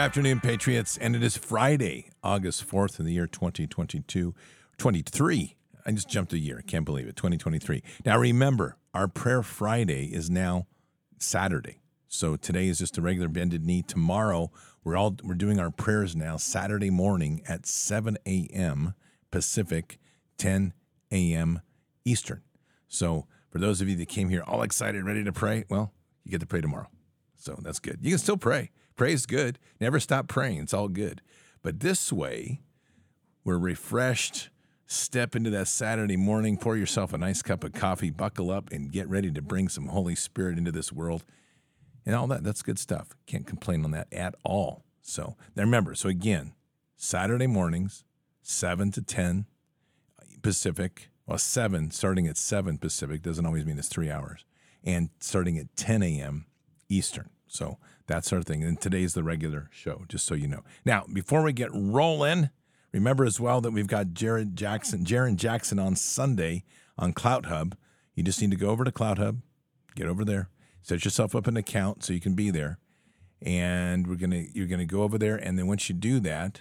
Afternoon, Patriots. And it is Friday, August 4th in the year 2022, 23. I just jumped a year. Can't believe it. 2023. Now, remember, our prayer Friday is now Saturday. So today is just a regular bended knee. Tomorrow, we're all we're doing our prayers now Saturday morning at 7 a.m. Pacific, 10 a.m. Eastern. So for those of you that came here all excited, ready to pray, well, you get to pray tomorrow. So that's good. You can still pray. Praise good. Never stop praying. It's all good. But this way, we're refreshed. Step into that Saturday morning, pour yourself a nice cup of coffee, buckle up, and get ready to bring some Holy Spirit into this world. And all that, that's good stuff. Can't complain on that at all. So now remember, so again, Saturday mornings, 7 to 10 Pacific, well, 7, starting at 7 Pacific doesn't always mean it's three hours, and starting at 10 a.m. Eastern. So that sort of thing. And today's the regular show, just so you know. Now, before we get rolling, remember as well that we've got Jared Jackson, Jaron Jackson on Sunday on Clout Hub. You just need to go over to Clout Hub, get over there, set yourself up an account so you can be there. And we're gonna you're gonna go over there, and then once you do that,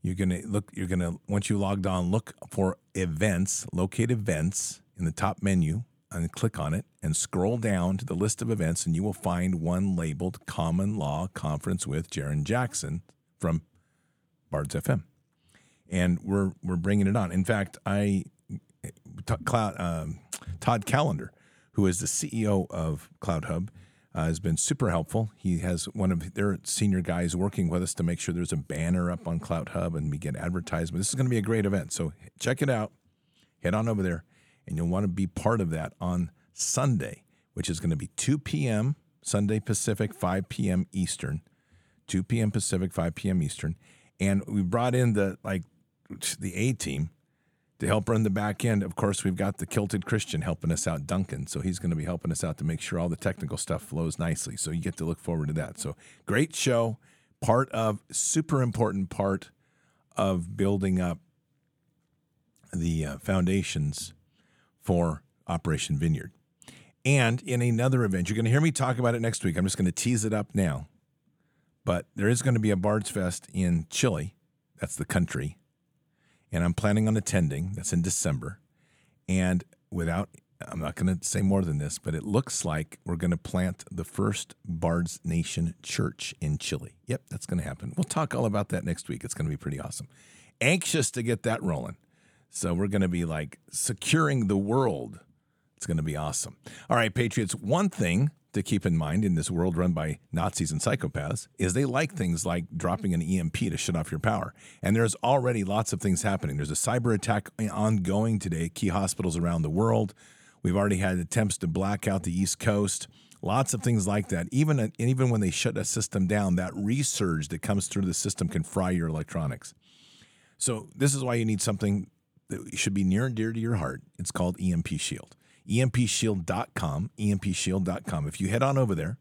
you're gonna look. You're gonna once you logged on, look for events, locate events in the top menu, and click on it and scroll down to the list of events, and you will find one labeled Common Law Conference with Jaron Jackson from Bards FM. And we're we're bringing it on. In fact, I Cloud um, Todd Callender, who is the CEO of Clout Hub, uh, has been super helpful. He has one of their senior guys working with us to make sure there's a banner up on Clout Hub and we get advertisement. This is going to be a great event, so check it out. Head on over there and you'll want to be part of that on Sunday, which is going to be 2 p.m. Sunday Pacific, 5 p.m. Eastern, 2 p.m. Pacific, 5 p.m. Eastern, and we brought in the like the A team to help run the back end. Of course, we've got the Kilted Christian helping us out, Duncan. So he's going to be helping us out to make sure all the technical stuff flows nicely. So you get to look forward to that. So great show, part of super important part of building up the uh, foundations for Operation Vineyard. And in another event, you're going to hear me talk about it next week. I'm just going to tease it up now. But there is going to be a Bards Fest in Chile. That's the country. And I'm planning on attending. That's in December. And without, I'm not going to say more than this, but it looks like we're going to plant the first Bards Nation church in Chile. Yep, that's going to happen. We'll talk all about that next week. It's going to be pretty awesome. Anxious to get that rolling. So we're going to be like securing the world. It's going to be awesome. All right, Patriots, one thing to keep in mind in this world run by Nazis and psychopaths is they like things like dropping an EMP to shut off your power. And there's already lots of things happening. There's a cyber attack eh, ongoing today, at key hospitals around the world. We've already had attempts to black out the East Coast. Lots of things like that. Even even when they shut a system down, that resurge that comes through the system can fry your electronics. So this is why you need something that should be near and dear to your heart. It's called EMP Shield. EMPShield.com, EMPShield.com. If you head on over there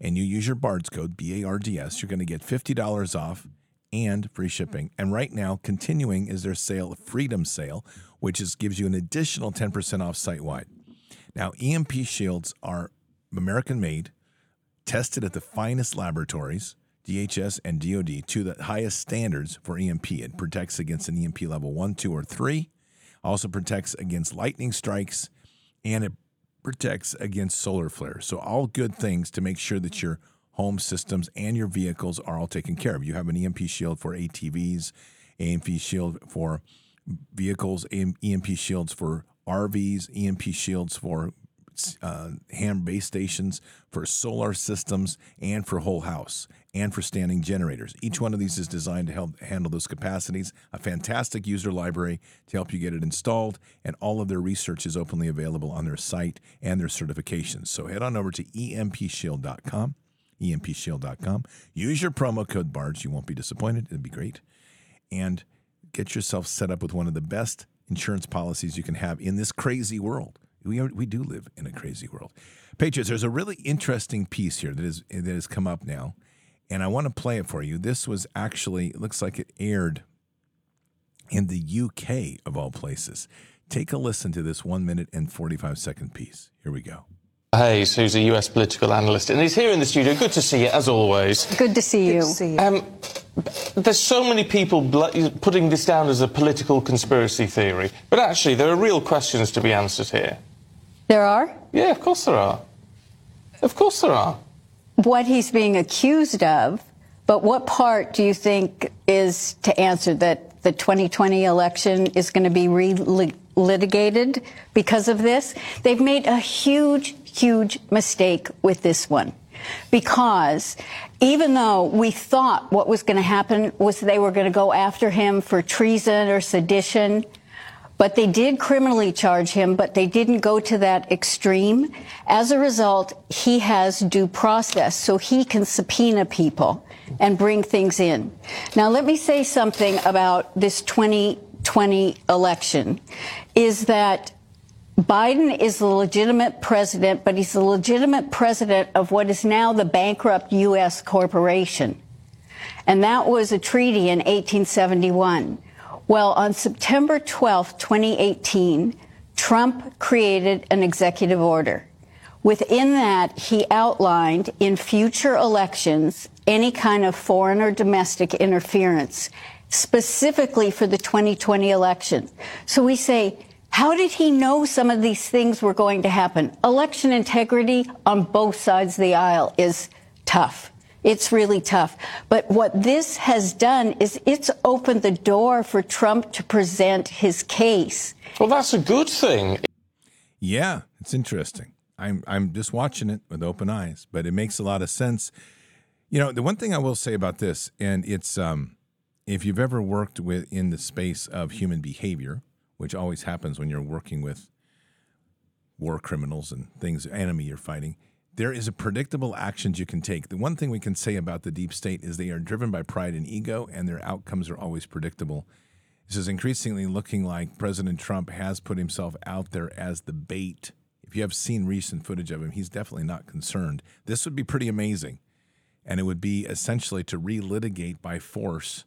and you use your BARDS code, B A R D S, you're going to get $50 off and free shipping. And right now, continuing is their sale, Freedom Sale, which is gives you an additional 10% off site wide. Now, EMP shields are American made, tested at the finest laboratories. DHS and DoD to the highest standards for EMP. It protects against an EMP level one, two, or three. Also protects against lightning strikes, and it protects against solar flares. So all good things to make sure that your home systems and your vehicles are all taken care of. You have an EMP shield for ATVs, EMP shield for vehicles, EMP shields for RVs, EMP shields for uh, ham base stations, for solar systems, and for whole house, and for standing generators. Each one of these is designed to help handle those capacities. A fantastic user library to help you get it installed, and all of their research is openly available on their site and their certifications. So head on over to empshield.com, empshield.com. Use your promo code BARDS. You won't be disappointed. It'd be great. And get yourself set up with one of the best insurance policies you can have in this crazy world. We, are, we do live in a crazy world. Patriots, there's a really interesting piece here that, is, that has come up now, and I want to play it for you. This was actually, it looks like it aired in the UK, of all places. Take a listen to this one minute and 45 second piece. Here we go. Hayes, who's a US political analyst, and he's here in the studio. Good to see you, as always. Good to see you. To see you. Um, there's so many people putting this down as a political conspiracy theory, but actually, there are real questions to be answered here. There are? Yeah, of course there are. Of course there are. What he's being accused of, but what part do you think is to answer that the 2020 election is going to be re-litigated because of this? They've made a huge, huge mistake with this one. Because even though we thought what was going to happen was they were going to go after him for treason or sedition, but they did criminally charge him, but they didn't go to that extreme. As a result, he has due process, so he can subpoena people and bring things in. Now, let me say something about this 2020 election is that Biden is the legitimate president, but he's the legitimate president of what is now the bankrupt U.S. corporation. And that was a treaty in 1871. Well, on September 12, 2018, Trump created an executive order. Within that, he outlined in future elections any kind of foreign or domestic interference, specifically for the 2020 election. So we say, how did he know some of these things were going to happen? Election integrity on both sides of the aisle is tough. It's really tough. But what this has done is it's opened the door for Trump to present his case. Well, that's a good thing. Yeah, it's interesting. I'm I'm just watching it with open eyes, but it makes a lot of sense. You know, the one thing I will say about this, and it's um, if you've ever worked with in the space of human behavior, which always happens when you're working with war criminals and things, enemy you're fighting, there is a predictable actions you can take. The one thing we can say about the deep state is they are driven by pride and ego, and their outcomes are always predictable. This is increasingly looking like President Trump has put himself out there as the bait. If you have seen recent footage of him, he's definitely not concerned. This would be pretty amazing. And it would be essentially to relitigate by force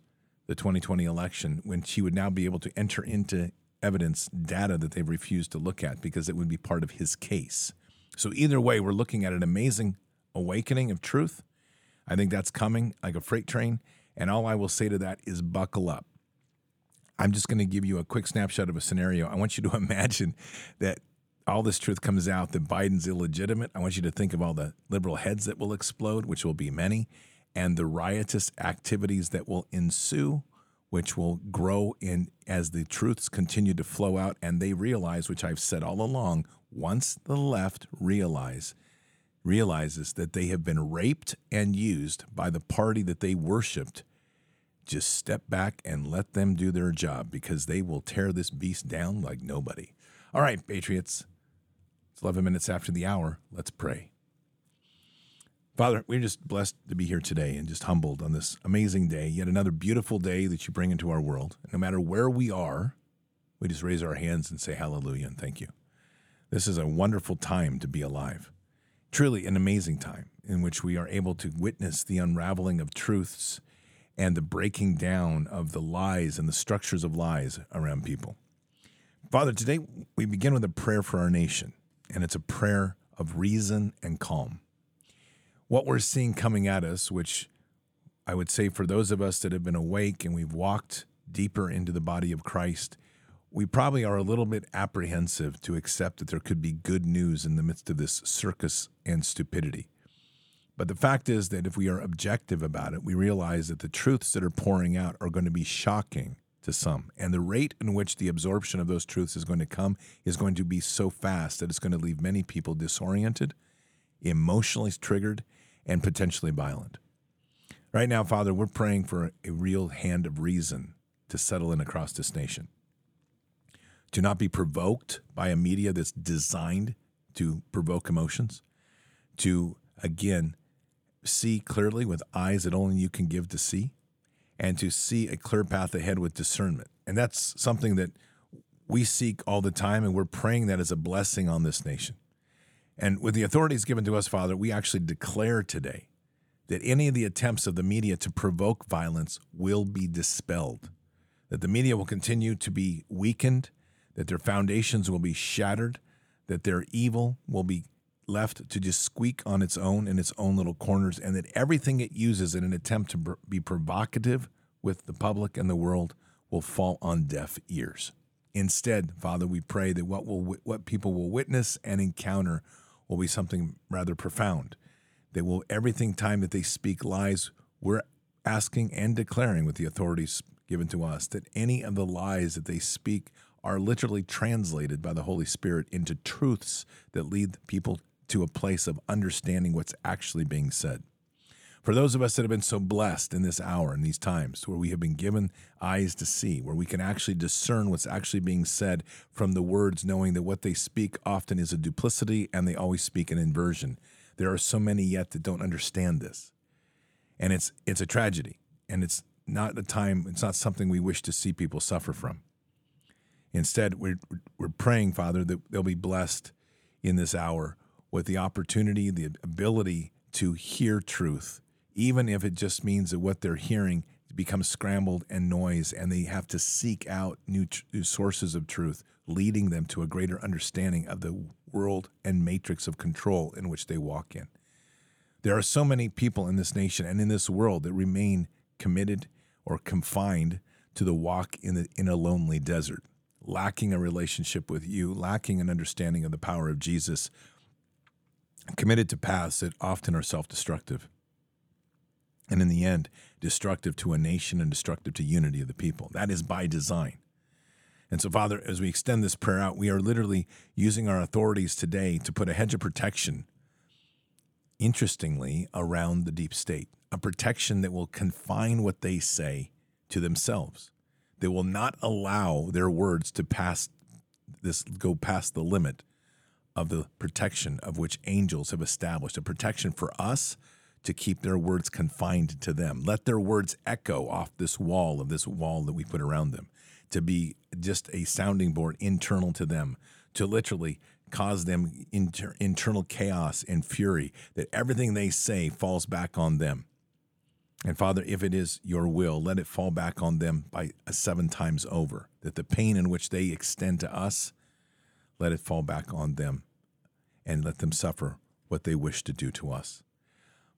the 2020 election when she would now be able to enter into evidence data that they've refused to look at because it would be part of his case. So, either way, we're looking at an amazing awakening of truth. I think that's coming like a freight train. And all I will say to that is buckle up. I'm just going to give you a quick snapshot of a scenario. I want you to imagine that all this truth comes out that Biden's illegitimate. I want you to think of all the liberal heads that will explode, which will be many, and the riotous activities that will ensue which will grow in as the truths continue to flow out and they realize which I've said all along once the left realize realizes that they have been raped and used by the party that they worshiped just step back and let them do their job because they will tear this beast down like nobody. All right, patriots. It's 11 minutes after the hour. Let's pray. Father, we're just blessed to be here today and just humbled on this amazing day, yet another beautiful day that you bring into our world. No matter where we are, we just raise our hands and say hallelujah and thank you. This is a wonderful time to be alive. Truly an amazing time in which we are able to witness the unraveling of truths and the breaking down of the lies and the structures of lies around people. Father, today we begin with a prayer for our nation, and it's a prayer of reason and calm what we're seeing coming at us, which I would say for those of us that have been awake and we've walked deeper into the body of Christ, we probably are a little bit apprehensive to accept that there could be good news in the midst of this circus and stupidity. But the fact is that if we are objective about it, we realize that the truths that are pouring out are going to be shocking to some. And the rate in which the absorption of those truths is going to come is going to be so fast that it's going to leave many people disoriented, emotionally triggered, and potentially violent. Right now, Father, we're praying for a real hand of reason to settle in across this nation. To not be provoked by a media that's designed to provoke emotions. To, again, see clearly with eyes that only you can give to see. And to see a clear path ahead with discernment. And that's something that we seek all the time, and we're praying that as a blessing on this nation. And with the authorities given to us, Father, we actually declare today that any of the attempts of the media to provoke violence will be dispelled, that the media will continue to be weakened, that their foundations will be shattered, that their evil will be left to just squeak on its own in its own little corners, and that everything it uses in an attempt to be provocative with the public and the world will fall on deaf ears. Instead, Father, we pray that what will what people will witness and encounter will be something rather profound. They will everything time that they speak lies, we're asking and declaring with the authorities given to us that any of the lies that they speak are literally translated by the Holy Spirit into truths that lead people to a place of understanding what's actually being said. For those of us that have been so blessed in this hour, in these times, where we have been given eyes to see, where we can actually discern what's actually being said from the words, knowing that what they speak often is a duplicity and they always speak an inversion. There are so many yet that don't understand this. And it's it's a tragedy. And it's not a time, it's not something we wish to see people suffer from. Instead, we're, we're praying, Father, that they'll be blessed in this hour with the opportunity, the ability to hear truth even if it just means that what they're hearing becomes scrambled and noise, and they have to seek out new, tr- new sources of truth, leading them to a greater understanding of the world and matrix of control in which they walk in. There are so many people in this nation and in this world that remain committed or confined to the walk in, the, in a lonely desert, lacking a relationship with you, lacking an understanding of the power of Jesus, committed to paths that often are self destructive and in the end, destructive to a nation and destructive to unity of the people. That is by design. And so, Father, as we extend this prayer out, we are literally using our authorities today to put a hedge of protection, interestingly, around the deep state, a protection that will confine what they say to themselves. They will not allow their words to pass this go past the limit of the protection of which angels have established, a protection for us to keep their words confined to them. Let their words echo off this wall of this wall that we put around them, to be just a sounding board internal to them, to literally cause them inter- internal chaos and fury, that everything they say falls back on them. And Father, if it is your will, let it fall back on them by seven times over, that the pain in which they extend to us, let it fall back on them and let them suffer what they wish to do to us.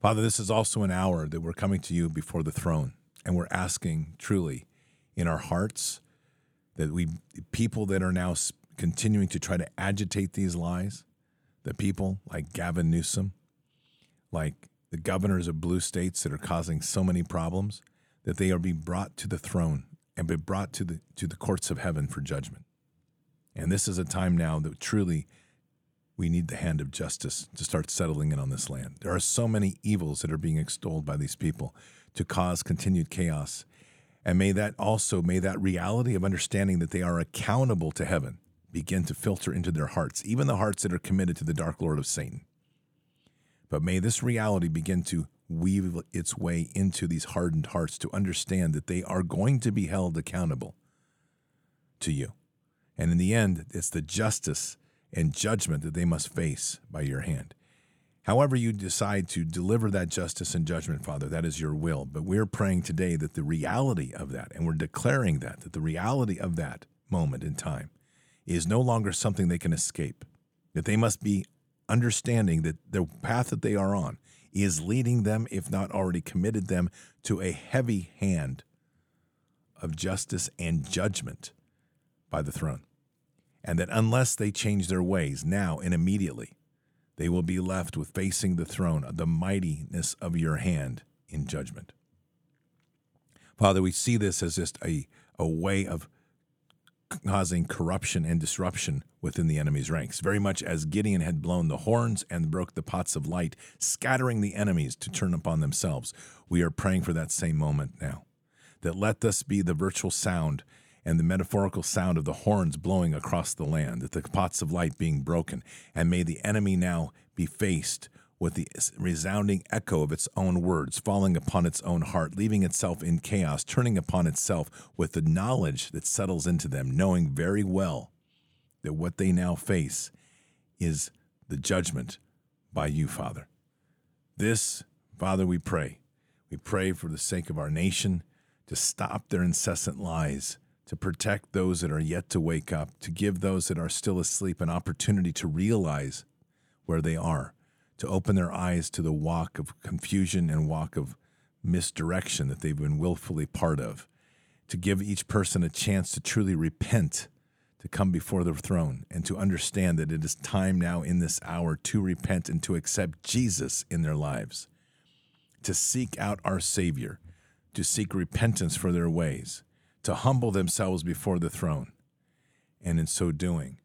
Father, this is also an hour that we're coming to you before the throne, and we're asking truly in our hearts that we, people that are now continuing to try to agitate these lies, the people like Gavin Newsom, like the governors of blue states that are causing so many problems, that they are being brought to the throne and be brought to the to the courts of heaven for judgment. And this is a time now that truly we need the hand of justice to start settling in on this land. There are so many evils that are being extolled by these people to cause continued chaos. And may that also, may that reality of understanding that they are accountable to heaven begin to filter into their hearts, even the hearts that are committed to the dark lord of Satan. But may this reality begin to weave its way into these hardened hearts to understand that they are going to be held accountable to you. And in the end, it's the justice and judgment that they must face by your hand. However, you decide to deliver that justice and judgment, Father, that is your will. But we're praying today that the reality of that, and we're declaring that, that the reality of that moment in time is no longer something they can escape, that they must be understanding that the path that they are on is leading them, if not already committed them, to a heavy hand of justice and judgment by the throne and that unless they change their ways now and immediately, they will be left with facing the throne of the mightiness of your hand in judgment. Father, we see this as just a, a way of causing corruption and disruption within the enemy's ranks, very much as Gideon had blown the horns and broke the pots of light, scattering the enemies to turn upon themselves. We are praying for that same moment now. That let this be the virtual sound and the metaphorical sound of the horns blowing across the land, the pots of light being broken, and may the enemy now be faced with the resounding echo of its own words falling upon its own heart, leaving itself in chaos, turning upon itself with the knowledge that settles into them, knowing very well that what they now face is the judgment by you, Father. This, Father, we pray. We pray for the sake of our nation to stop their incessant lies to protect those that are yet to wake up, to give those that are still asleep an opportunity to realize where they are, to open their eyes to the walk of confusion and walk of misdirection that they've been willfully part of, to give each person a chance to truly repent, to come before the throne, and to understand that it is time now in this hour to repent and to accept Jesus in their lives, to seek out our Savior, to seek repentance for their ways, to humble themselves before the throne, and in so doing,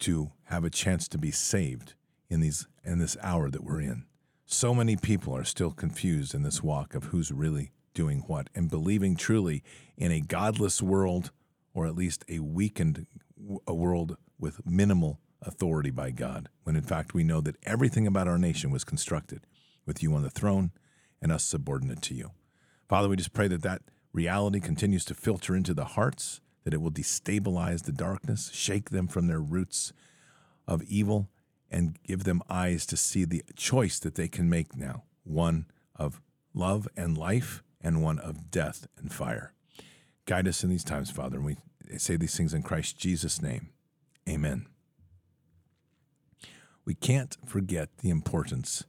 to have a chance to be saved in these in this hour that we're in. So many people are still confused in this walk of who's really doing what and believing truly in a godless world or at least a weakened a world with minimal authority by God when in fact we know that everything about our nation was constructed with you on the throne and us subordinate to you. Father, we just pray that that reality continues to filter into the hearts, that it will destabilize the darkness, shake them from their roots of evil and give them eyes to see the choice that they can make now one of love and life, and one of death and fire. Guide us in these times, Father, and we say these things in Christ Jesus' name. Amen. We can't forget the importance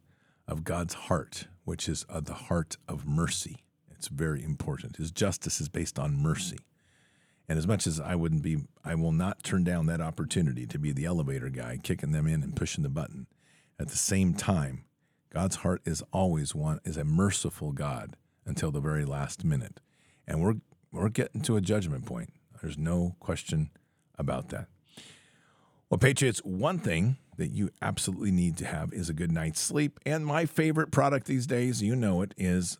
of God's heart, which is the heart of mercy. It's very important. His justice is based on mercy. And as much as I wouldn't be, I will not turn down that opportunity to be the elevator guy, kicking them in and pushing the button. At the same time, God's heart is always one is a merciful God until the very last minute, and we're we're getting to a judgment point. There's no question about that. Well, Patriots, one thing that you absolutely need to have is a good night's sleep, and my favorite product these days, you know it, is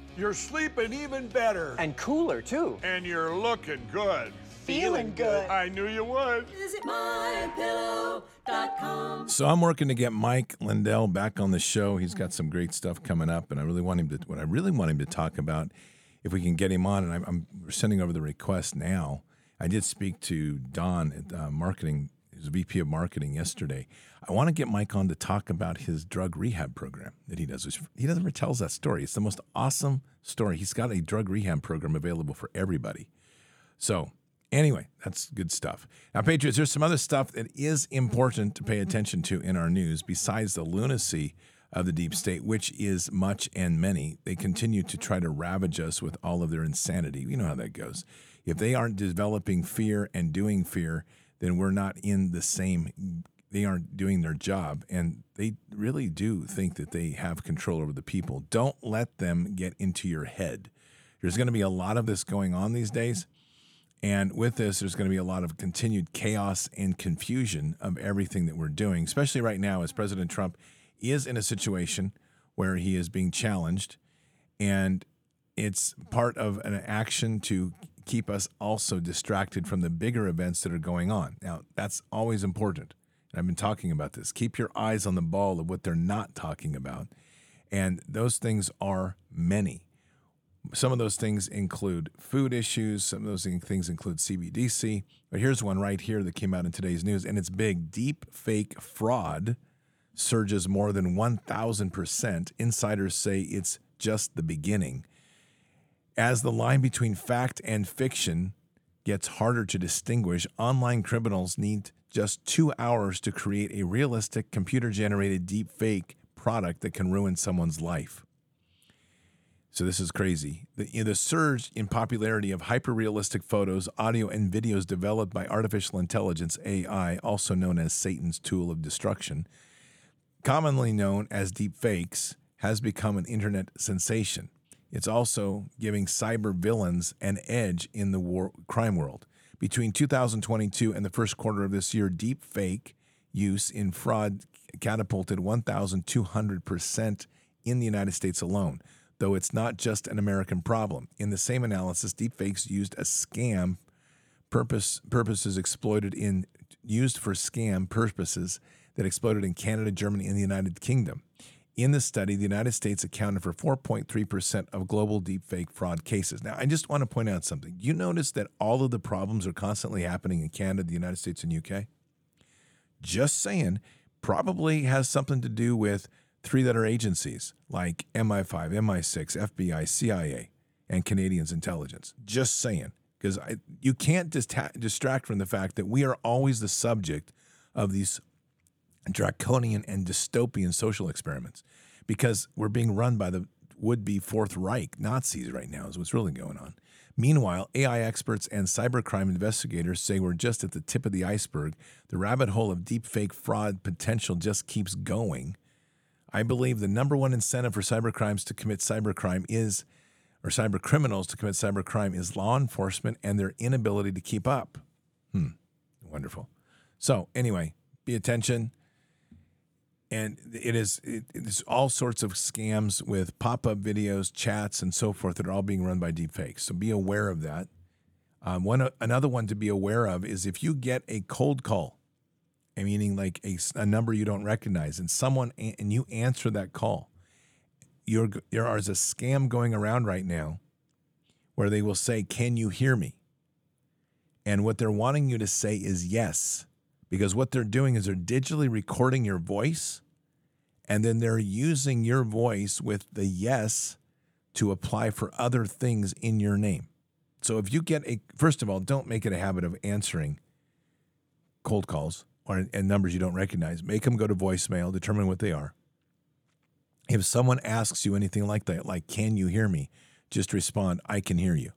You're sleeping even better. And cooler, too. And you're looking good. Feeling good. I knew you would. So I'm working to get Mike Lindell back on the show. He's got some great stuff coming up, and I really want him to. What I really want him to talk about, if we can get him on, and I'm, I'm sending over the request now. I did speak to Don at uh, marketing, his VP of marketing yesterday. I want to get Mike on to talk about his drug rehab program that he does. He never tells that story. It's the most awesome story. He's got a drug rehab program available for everybody. So Anyway, that's good stuff. Now, Patriots, there's some other stuff that is important to pay attention to in our news besides the lunacy of the deep state, which is much and many. They continue to try to ravage us with all of their insanity. You know how that goes. If they aren't developing fear and doing fear, then we're not in the same, they aren't doing their job. And they really do think that they have control over the people. Don't let them get into your head. There's going to be a lot of this going on these days. And with this, there's going to be a lot of continued chaos and confusion of everything that we're doing, especially right now as President Trump is in a situation where he is being challenged. And it's part of an action to keep us also distracted from the bigger events that are going on. Now, that's always important. And I've been talking about this. Keep your eyes on the ball of what they're not talking about. And those things are many. Some of those things include food issues. Some of those things include CBDC. But here's one right here that came out in today's news, and it's big. Deep fake fraud surges more than 1,000%. Insiders say it's just the beginning. As the line between fact and fiction gets harder to distinguish, online criminals need just two hours to create a realistic computer generated deep fake product that can ruin someone's life. So this is crazy. The, you know, the surge in popularity of hyper-realistic photos, audio, and videos developed by artificial intelligence (AI), also known as Satan's tool of destruction, commonly known as deep fakes, has become an internet sensation. It's also giving cyber villains an edge in the war, crime world. Between 2022 and the first quarter of this year, deep fake use in fraud catapulted 1,200% in the United States alone, though it's not just an American problem. In the same analysis, deepfakes used a scam purpose purposes exploited in used for scam purposes that exploded in Canada, Germany, and the United Kingdom. In the study, the United States accounted for 4.3% of global deepfake fraud cases. Now, I just want to point out something. You notice that all of the problems are constantly happening in Canada, the United States, and UK? Just saying, probably has something to do with three letter agencies like MI5, MI6, FBI, CIA, and Canadians intelligence. Just saying, because you can't distract from the fact that we are always the subject of these draconian and dystopian social experiments because we're being run by the would be Fourth Reich Nazis right now, is what's really going on. Meanwhile, AI experts and cybercrime investigators say we're just at the tip of the iceberg. The rabbit hole of deepfake fraud potential just keeps going. I believe the number one incentive for cybercrimes to commit cybercrime is, or cybercriminals to commit cybercrime is law enforcement and their inability to keep up. Hmm, wonderful. So, anyway, be attention and it is it, it's all sorts of scams with pop-up videos chats and so forth that are all being run by deepfakes. So be aware of that. Um, one another one to be aware of is if you get a cold call meaning like a, a number you don't recognize and someone and you answer that call you're, there is a scam going around right now where they will say can you hear me? And what they're wanting you to say is yes because what they're doing is they're digitally recording your voice and then they're using your voice with the yes to apply for other things in your name. So if you get a first of all, don't make it a habit of answering cold calls or and numbers you don't recognize. Make them go to voicemail, determine what they are. If someone asks you anything like that, like can you hear me? Just respond, I can hear you.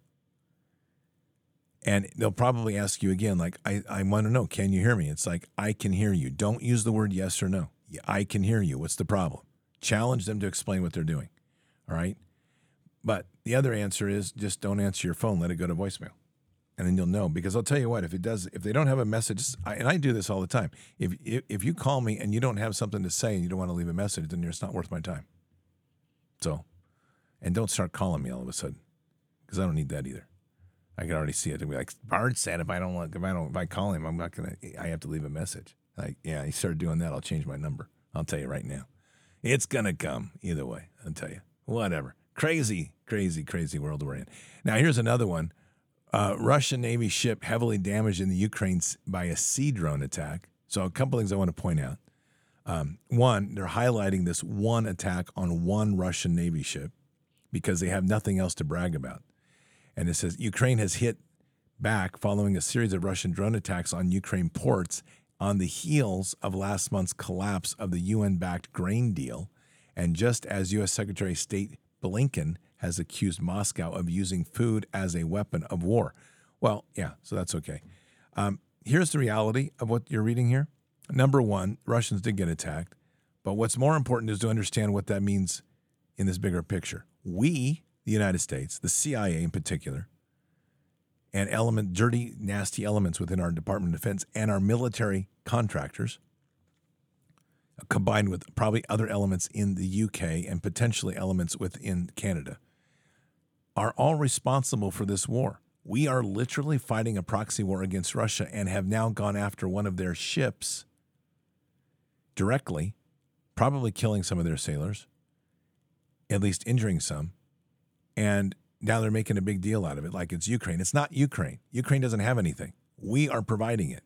And they'll probably ask you again, like, I, I want to know, can you hear me? It's like, I can hear you. Don't use the word yes or no. I can hear you. What's the problem? Challenge them to explain what they're doing. All right. But the other answer is just don't answer your phone. Let it go to voicemail. And then you'll know because I'll tell you what, if it does, if they don't have a message, and I do this all the time. If, if, if you call me and you don't have something to say and you don't want to leave a message, then it's not worth my time. So, and don't start calling me all of a sudden because I don't need that either. I can already see it. It'll be like Bard said, if I don't if I don't, if I call him, I'm not gonna. I have to leave a message. Like, yeah, he started doing that. I'll change my number. I'll tell you right now, it's gonna come either way. I'll tell you. Whatever. Crazy, crazy, crazy world we're in. Now here's another one. Uh, Russian Navy ship heavily damaged in the Ukraine by a sea drone attack. So a couple things I want to point out. Um, one, they're highlighting this one attack on one Russian Navy ship because they have nothing else to brag about. And it says Ukraine has hit back following a series of Russian drone attacks on Ukraine ports on the heels of last month's collapse of the UN backed grain deal. And just as U.S. Secretary of State Blinken has accused Moscow of using food as a weapon of war. Well, yeah, so that's okay. Um, here's the reality of what you're reading here. Number one, Russians did get attacked. But what's more important is to understand what that means in this bigger picture. We the United States, the CIA in particular, and element dirty, nasty elements within our Department of Defense and our military contractors, combined with probably other elements in the UK and potentially elements within Canada, are all responsible for this war. We are literally fighting a proxy war against Russia and have now gone after one of their ships directly, probably killing some of their sailors, at least injuring some and now they're making a big deal out of it like it's Ukraine. It's not Ukraine. Ukraine doesn't have anything. We are providing it.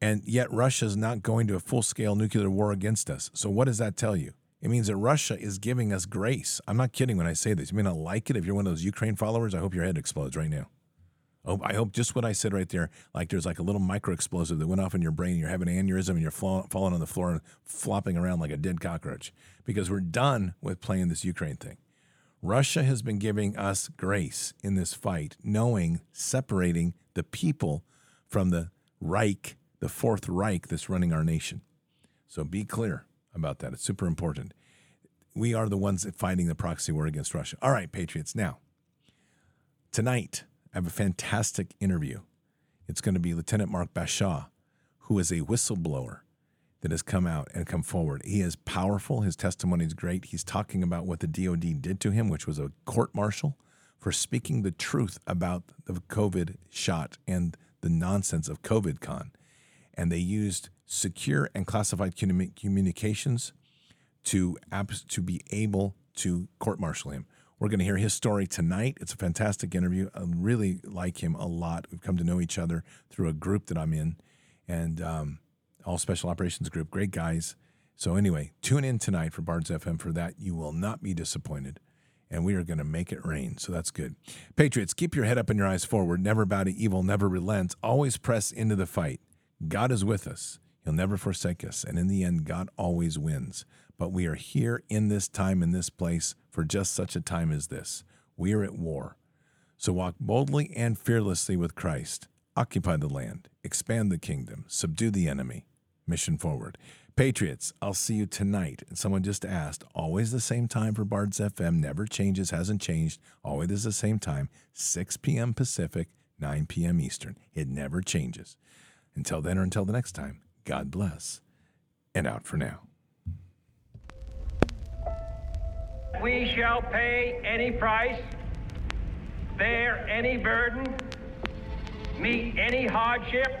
And yet Russia is not going to a full scale nuclear war against us. So, what does that tell you? It means that Russia is giving us grace. I'm not kidding when I say this. You may not like it. If you're one of those Ukraine followers, I hope your head explodes right now. Oh, I hope just what I said right there, like there's like a little micro explosive that went off in your brain. You're having an aneurysm and you're falling on the floor and flopping around like a dead cockroach because we're done with playing this Ukraine thing. Russia has been giving us grace in this fight, knowing, separating the people from the Reich, the Fourth Reich that's running our nation. So be clear about that. It's super important. we are the ones fighting the proxy war against Russia. All right, Patriots. Now, tonight, I have a fantastic interview. It's going to be Lieutenant Mark Bashaw, who is a whistleblower that has come out and come forward. He is powerful. His testimony is great. He's talking about what the DOD did to him, which was a court martial for speaking the truth about the COVID shot and the nonsense of COVID con. And they used secure and classified communications to to be able to court martial him. We're going to hear his story tonight. It's a fantastic interview. I really like him a lot. We've come to know each other through a group that I'm in, and um, all special operations group. Great guys. So anyway, tune in tonight for Bards FM for that. You will not be disappointed, and we are going to make it rain. So that's good. Patriots, keep your head up and your eyes forward. Never bow to evil. Never relent. Always press into the fight. God is with us. He'll never forsake us, and in the end, God always wins. But we are here in this time, in this place, for just such a time as this. We are at war. So walk boldly and fearlessly with Christ. Occupy the land, expand the kingdom, subdue the enemy. Mission forward. Patriots, I'll see you tonight. Someone just asked, always the same time for Bards FM, never changes, hasn't changed. Always is the same time, 6 p.m. Pacific, 9 p.m. Eastern. It never changes. Until then or until the next time, God bless. And out for now. We shall pay any price, bear any burden, meet any hardship,